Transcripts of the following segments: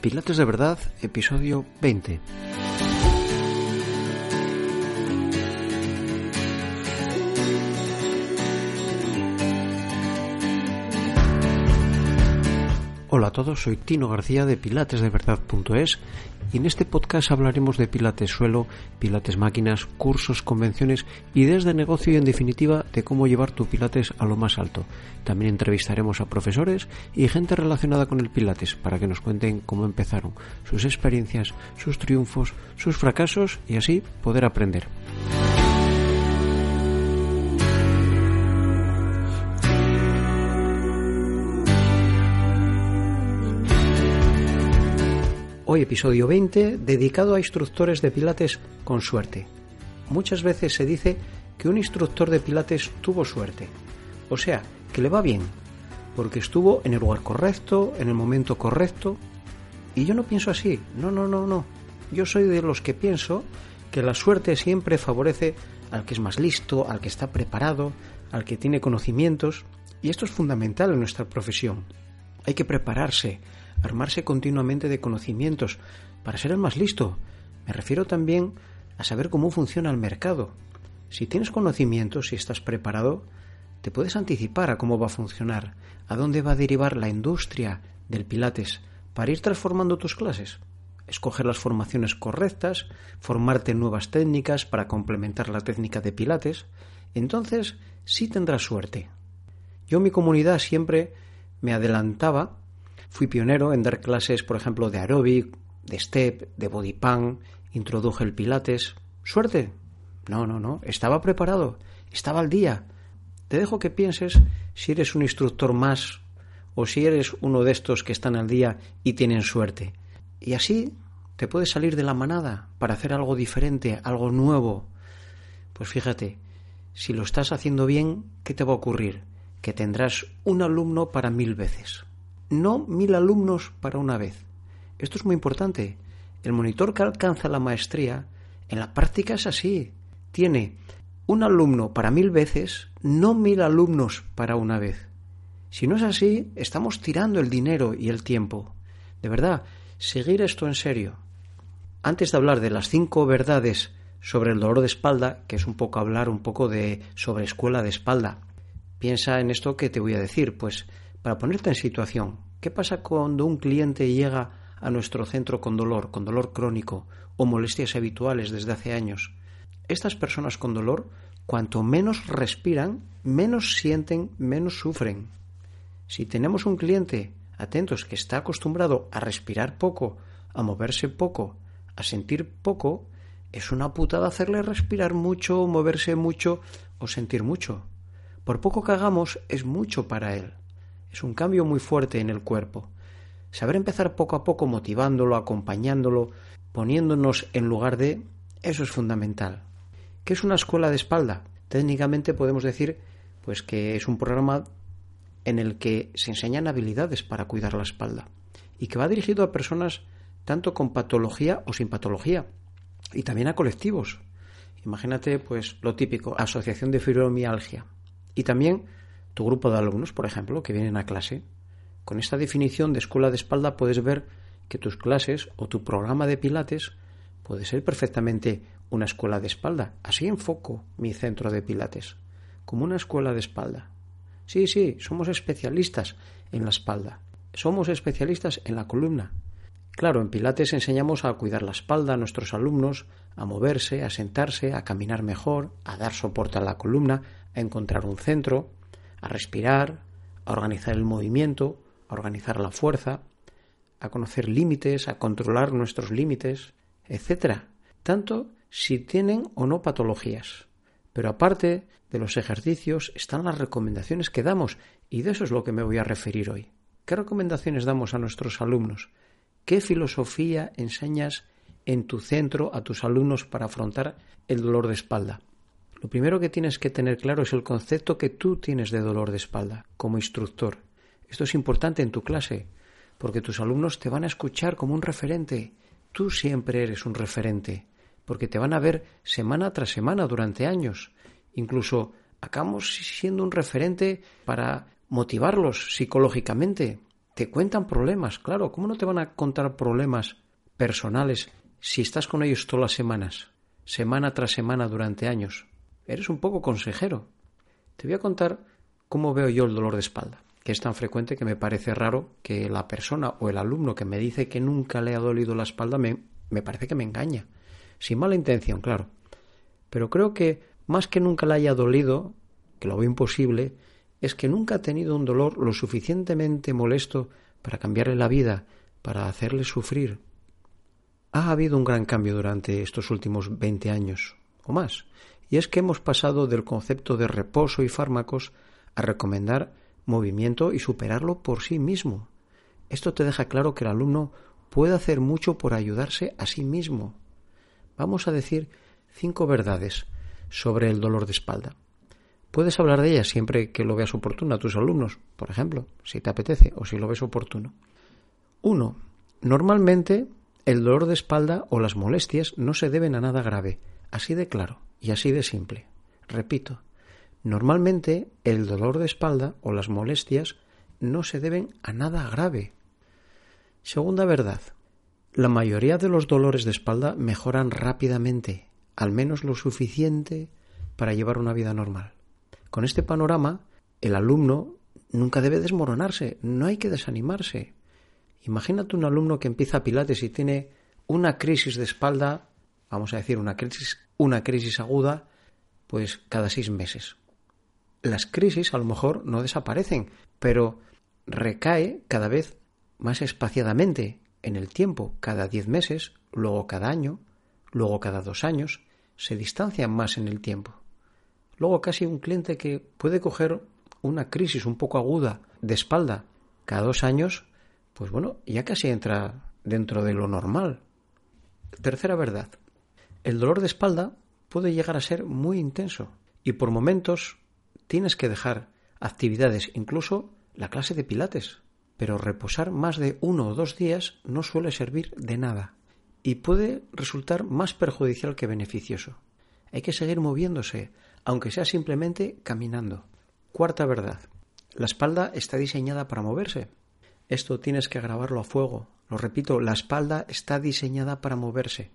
Pilates de Verdad, episodio 20. Hola a todos, soy Tino García de pilatesdeverdad.es y en este podcast hablaremos de pilates suelo, pilates máquinas, cursos, convenciones, ideas de negocio y en definitiva de cómo llevar tu pilates a lo más alto. También entrevistaremos a profesores y gente relacionada con el pilates para que nos cuenten cómo empezaron, sus experiencias, sus triunfos, sus fracasos y así poder aprender. Hoy episodio 20 dedicado a instructores de pilates con suerte. Muchas veces se dice que un instructor de pilates tuvo suerte, o sea, que le va bien, porque estuvo en el lugar correcto, en el momento correcto, y yo no pienso así, no, no, no, no. Yo soy de los que pienso que la suerte siempre favorece al que es más listo, al que está preparado, al que tiene conocimientos, y esto es fundamental en nuestra profesión. Hay que prepararse, armarse continuamente de conocimientos para ser el más listo. Me refiero también a saber cómo funciona el mercado. Si tienes conocimientos, si estás preparado, te puedes anticipar a cómo va a funcionar, a dónde va a derivar la industria del Pilates para ir transformando tus clases. Escoger las formaciones correctas, formarte nuevas técnicas para complementar la técnica de Pilates, entonces sí tendrás suerte. Yo en mi comunidad siempre me adelantaba Fui pionero en dar clases, por ejemplo, de aeróbic, de step, de body introduje el pilates. ¿Suerte? No, no, no. Estaba preparado. Estaba al día. Te dejo que pienses si eres un instructor más o si eres uno de estos que están al día y tienen suerte. Y así te puedes salir de la manada para hacer algo diferente, algo nuevo. Pues fíjate, si lo estás haciendo bien, ¿qué te va a ocurrir? Que tendrás un alumno para mil veces no mil alumnos para una vez. Esto es muy importante. El monitor que alcanza la maestría, en la práctica es así. Tiene un alumno para mil veces, no mil alumnos para una vez. Si no es así, estamos tirando el dinero y el tiempo. De verdad, seguir esto en serio. Antes de hablar de las cinco verdades sobre el dolor de espalda, que es un poco hablar un poco de sobre escuela de espalda, piensa en esto que te voy a decir, pues para ponerte en situación, ¿qué pasa cuando un cliente llega a nuestro centro con dolor, con dolor crónico o molestias habituales desde hace años? Estas personas con dolor, cuanto menos respiran, menos sienten, menos sufren. Si tenemos un cliente, atentos, que está acostumbrado a respirar poco, a moverse poco, a sentir poco, es una putada hacerle respirar mucho, moverse mucho o sentir mucho. Por poco que hagamos, es mucho para él. Es un cambio muy fuerte en el cuerpo. Saber empezar poco a poco motivándolo, acompañándolo, poniéndonos en lugar de, eso es fundamental. ¿Qué es una escuela de espalda? Técnicamente podemos decir pues que es un programa en el que se enseñan habilidades para cuidar la espalda y que va dirigido a personas tanto con patología o sin patología y también a colectivos. Imagínate pues lo típico, asociación de fibromialgia y también tu grupo de alumnos, por ejemplo, que vienen a clase. Con esta definición de escuela de espalda puedes ver que tus clases o tu programa de pilates puede ser perfectamente una escuela de espalda. Así enfoco mi centro de pilates, como una escuela de espalda. Sí, sí, somos especialistas en la espalda. Somos especialistas en la columna. Claro, en Pilates enseñamos a cuidar la espalda a nuestros alumnos, a moverse, a sentarse, a caminar mejor, a dar soporte a la columna, a encontrar un centro a respirar, a organizar el movimiento, a organizar la fuerza, a conocer límites, a controlar nuestros límites, etc. Tanto si tienen o no patologías. Pero aparte de los ejercicios están las recomendaciones que damos y de eso es lo que me voy a referir hoy. ¿Qué recomendaciones damos a nuestros alumnos? ¿Qué filosofía enseñas en tu centro a tus alumnos para afrontar el dolor de espalda? Lo primero que tienes que tener claro es el concepto que tú tienes de dolor de espalda como instructor. Esto es importante en tu clase, porque tus alumnos te van a escuchar como un referente. Tú siempre eres un referente, porque te van a ver semana tras semana durante años. Incluso acabamos siendo un referente para motivarlos psicológicamente. Te cuentan problemas, claro, ¿cómo no te van a contar problemas personales si estás con ellos todas las semanas, semana tras semana durante años? Eres un poco consejero. Te voy a contar cómo veo yo el dolor de espalda, que es tan frecuente que me parece raro que la persona o el alumno que me dice que nunca le ha dolido la espalda me, me parece que me engaña. Sin mala intención, claro. Pero creo que más que nunca le haya dolido, que lo veo imposible, es que nunca ha tenido un dolor lo suficientemente molesto para cambiarle la vida, para hacerle sufrir. Ha habido un gran cambio durante estos últimos veinte años o más, y es que hemos pasado del concepto de reposo y fármacos a recomendar movimiento y superarlo por sí mismo. Esto te deja claro que el alumno puede hacer mucho por ayudarse a sí mismo. Vamos a decir cinco verdades sobre el dolor de espalda. Puedes hablar de ellas siempre que lo veas oportuno a tus alumnos, por ejemplo, si te apetece o si lo ves oportuno. 1. Normalmente el dolor de espalda o las molestias no se deben a nada grave, así de claro. Y así de simple. Repito, normalmente el dolor de espalda o las molestias no se deben a nada grave. Segunda verdad. La mayoría de los dolores de espalda mejoran rápidamente, al menos lo suficiente para llevar una vida normal. Con este panorama, el alumno nunca debe desmoronarse, no hay que desanimarse. Imagínate un alumno que empieza Pilates y tiene una crisis de espalda, vamos a decir una crisis una crisis aguda, pues cada seis meses. Las crisis a lo mejor no desaparecen, pero recae cada vez más espaciadamente en el tiempo, cada diez meses, luego cada año, luego cada dos años, se distancian más en el tiempo. Luego casi un cliente que puede coger una crisis un poco aguda de espalda cada dos años, pues bueno, ya casi entra dentro de lo normal. Tercera verdad, el dolor de espalda puede llegar a ser muy intenso y por momentos tienes que dejar actividades, incluso la clase de pilates. Pero reposar más de uno o dos días no suele servir de nada y puede resultar más perjudicial que beneficioso. Hay que seguir moviéndose, aunque sea simplemente caminando. Cuarta verdad. La espalda está diseñada para moverse. Esto tienes que grabarlo a fuego. Lo repito, la espalda está diseñada para moverse.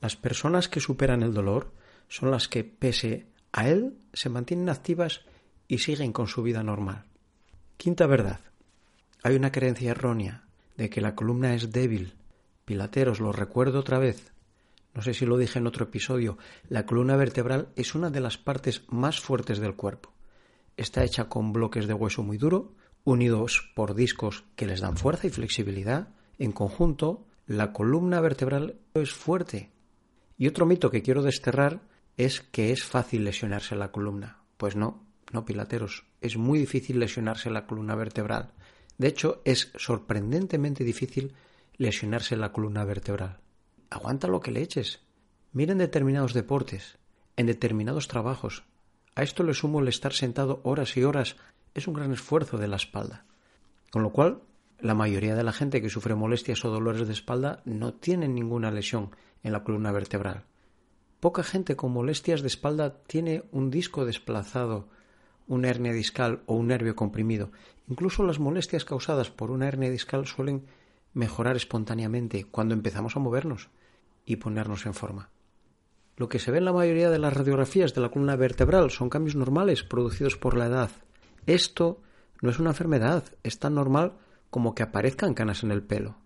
Las personas que superan el dolor son las que, pese a él, se mantienen activas y siguen con su vida normal. Quinta verdad. Hay una creencia errónea de que la columna es débil. Pilateros, lo recuerdo otra vez. No sé si lo dije en otro episodio. La columna vertebral es una de las partes más fuertes del cuerpo. Está hecha con bloques de hueso muy duro, unidos por discos que les dan fuerza y flexibilidad. En conjunto, la columna vertebral es fuerte y otro mito que quiero desterrar es que es fácil lesionarse la columna. Pues no, no pilateros, es muy difícil lesionarse la columna vertebral. De hecho, es sorprendentemente difícil lesionarse la columna vertebral. Aguanta lo que le eches. Miren determinados deportes, en determinados trabajos. A esto le sumo el estar sentado horas y horas. Es un gran esfuerzo de la espalda. Con lo cual, la mayoría de la gente que sufre molestias o dolores de espalda no tiene ninguna lesión en la columna vertebral. Poca gente con molestias de espalda tiene un disco desplazado, una hernia discal o un nervio comprimido. Incluso las molestias causadas por una hernia discal suelen mejorar espontáneamente cuando empezamos a movernos y ponernos en forma. Lo que se ve en la mayoría de las radiografías de la columna vertebral son cambios normales producidos por la edad. Esto no es una enfermedad, es tan normal como que aparezcan canas en el pelo.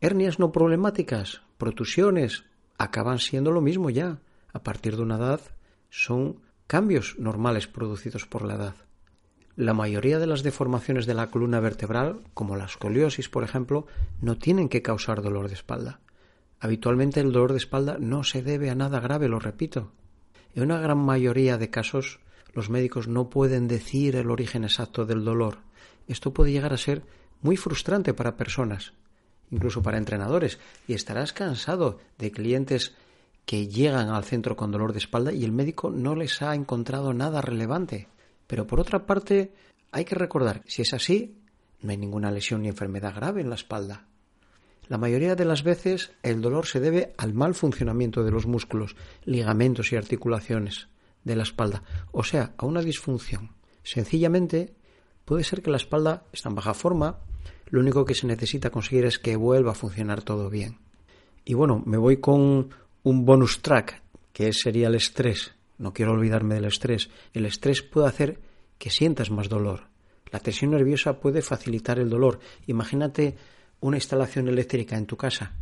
Hernias no problemáticas, protusiones, acaban siendo lo mismo ya. A partir de una edad son cambios normales producidos por la edad. La mayoría de las deformaciones de la columna vertebral, como la escoliosis, por ejemplo, no tienen que causar dolor de espalda. Habitualmente el dolor de espalda no se debe a nada grave, lo repito. En una gran mayoría de casos los médicos no pueden decir el origen exacto del dolor. Esto puede llegar a ser muy frustrante para personas, incluso para entrenadores, y estarás cansado de clientes que llegan al centro con dolor de espalda y el médico no les ha encontrado nada relevante. Pero por otra parte, hay que recordar, si es así, no hay ninguna lesión ni enfermedad grave en la espalda. La mayoría de las veces el dolor se debe al mal funcionamiento de los músculos, ligamentos y articulaciones de la espalda, o sea, a una disfunción. Sencillamente, puede ser que la espalda está en baja forma, lo único que se necesita conseguir es que vuelva a funcionar todo bien. Y bueno, me voy con un bonus track, que sería el estrés. No quiero olvidarme del estrés. El estrés puede hacer que sientas más dolor. La tensión nerviosa puede facilitar el dolor. Imagínate una instalación eléctrica en tu casa.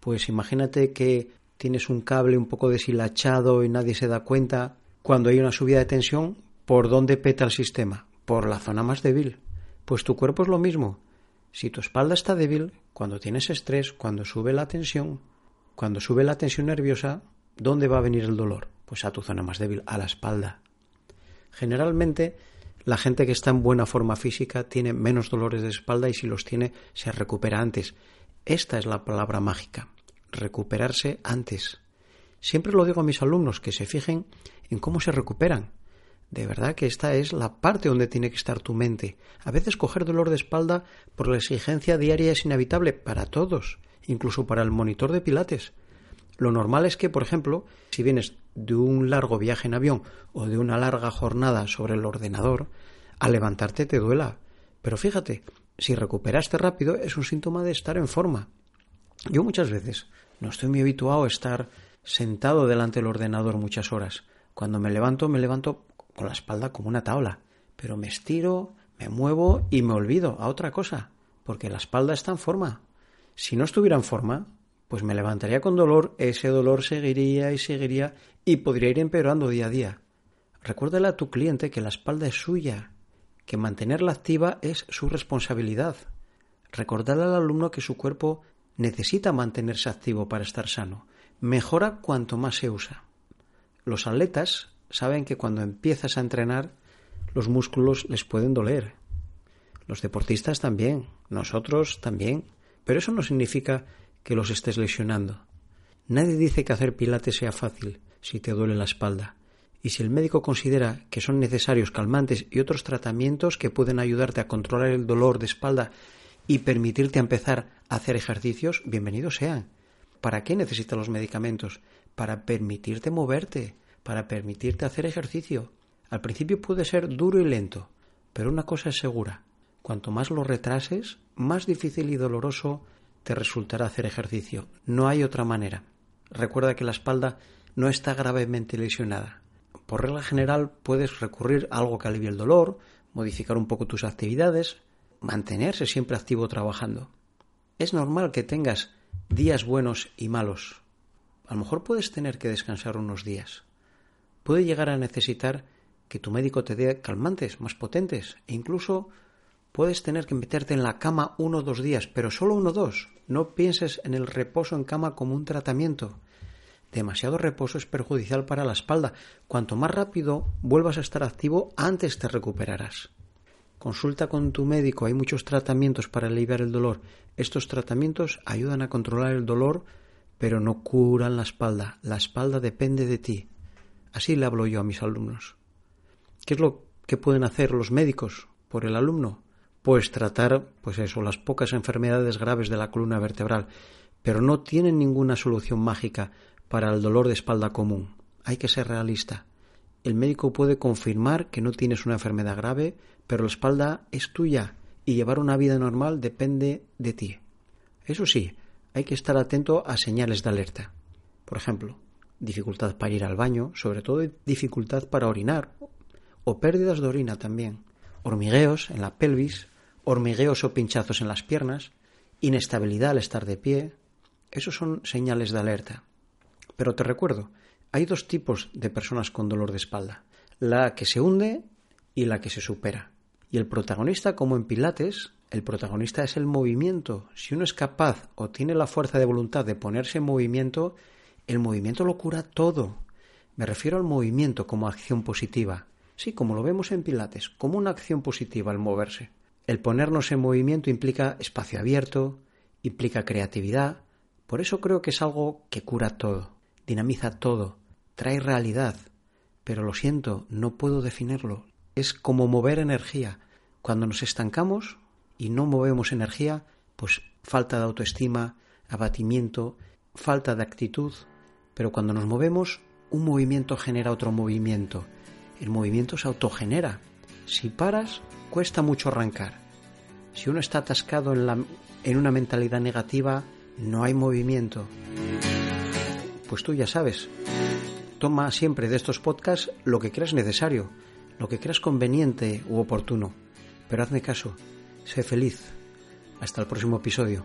Pues imagínate que tienes un cable un poco deshilachado y nadie se da cuenta. Cuando hay una subida de tensión, ¿por dónde peta el sistema? Por la zona más débil. Pues tu cuerpo es lo mismo. Si tu espalda está débil, cuando tienes estrés, cuando sube la tensión, cuando sube la tensión nerviosa, ¿dónde va a venir el dolor? Pues a tu zona más débil, a la espalda. Generalmente la gente que está en buena forma física tiene menos dolores de espalda y si los tiene se recupera antes. Esta es la palabra mágica, recuperarse antes. Siempre lo digo a mis alumnos que se fijen en cómo se recuperan. De verdad que esta es la parte donde tiene que estar tu mente. A veces coger dolor de espalda por la exigencia diaria es inevitable para todos, incluso para el monitor de pilates. Lo normal es que, por ejemplo, si vienes de un largo viaje en avión o de una larga jornada sobre el ordenador, al levantarte te duela. Pero fíjate, si recuperaste rápido es un síntoma de estar en forma. Yo muchas veces no estoy muy habituado a estar sentado delante del ordenador muchas horas. Cuando me levanto, me levanto con la espalda como una tabla. Pero me estiro, me muevo y me olvido a otra cosa, porque la espalda está en forma. Si no estuviera en forma, pues me levantaría con dolor, ese dolor seguiría y seguiría y podría ir empeorando día a día. Recuérdale a tu cliente que la espalda es suya, que mantenerla activa es su responsabilidad. Recordarle al alumno que su cuerpo necesita mantenerse activo para estar sano. Mejora cuanto más se usa. Los atletas saben que cuando empiezas a entrenar los músculos les pueden doler. Los deportistas también, nosotros también. Pero eso no significa que los estés lesionando. Nadie dice que hacer pilates sea fácil si te duele la espalda. Y si el médico considera que son necesarios calmantes y otros tratamientos que pueden ayudarte a controlar el dolor de espalda y permitirte empezar a hacer ejercicios, bienvenidos sean. ¿Para qué necesitas los medicamentos? Para permitirte moverte, para permitirte hacer ejercicio. Al principio puede ser duro y lento, pero una cosa es segura. Cuanto más lo retrases, más difícil y doloroso te resultará hacer ejercicio. No hay otra manera. Recuerda que la espalda no está gravemente lesionada. Por regla general puedes recurrir a algo que alivie el dolor, modificar un poco tus actividades, mantenerse siempre activo trabajando. Es normal que tengas días buenos y malos. A lo mejor puedes tener que descansar unos días. Puede llegar a necesitar que tu médico te dé calmantes más potentes e incluso Puedes tener que meterte en la cama uno o dos días, pero solo uno o dos. No pienses en el reposo en cama como un tratamiento. Demasiado reposo es perjudicial para la espalda. Cuanto más rápido vuelvas a estar activo, antes te recuperarás. Consulta con tu médico, hay muchos tratamientos para aliviar el dolor. Estos tratamientos ayudan a controlar el dolor, pero no curan la espalda. La espalda depende de ti. Así le hablo yo a mis alumnos. ¿Qué es lo que pueden hacer los médicos por el alumno? pues tratar, pues eso, las pocas enfermedades graves de la columna vertebral, pero no tienen ninguna solución mágica para el dolor de espalda común. Hay que ser realista. El médico puede confirmar que no tienes una enfermedad grave, pero la espalda es tuya y llevar una vida normal depende de ti. Eso sí, hay que estar atento a señales de alerta. Por ejemplo, dificultad para ir al baño, sobre todo dificultad para orinar, o pérdidas de orina también, hormigueos en la pelvis, hormigueos o pinchazos en las piernas, inestabilidad al estar de pie. Esos son señales de alerta. Pero te recuerdo, hay dos tipos de personas con dolor de espalda, la que se hunde y la que se supera. Y el protagonista, como en Pilates, el protagonista es el movimiento. Si uno es capaz o tiene la fuerza de voluntad de ponerse en movimiento, el movimiento lo cura todo. Me refiero al movimiento como acción positiva. Sí, como lo vemos en Pilates, como una acción positiva al moverse. El ponernos en movimiento implica espacio abierto, implica creatividad. Por eso creo que es algo que cura todo, dinamiza todo, trae realidad. Pero lo siento, no puedo definirlo. Es como mover energía. Cuando nos estancamos y no movemos energía, pues falta de autoestima, abatimiento, falta de actitud. Pero cuando nos movemos, un movimiento genera otro movimiento. El movimiento se autogenera. Si paras, cuesta mucho arrancar. Si uno está atascado en, la, en una mentalidad negativa, no hay movimiento. Pues tú ya sabes, toma siempre de estos podcasts lo que creas necesario, lo que creas conveniente u oportuno. Pero hazme caso, sé feliz. Hasta el próximo episodio.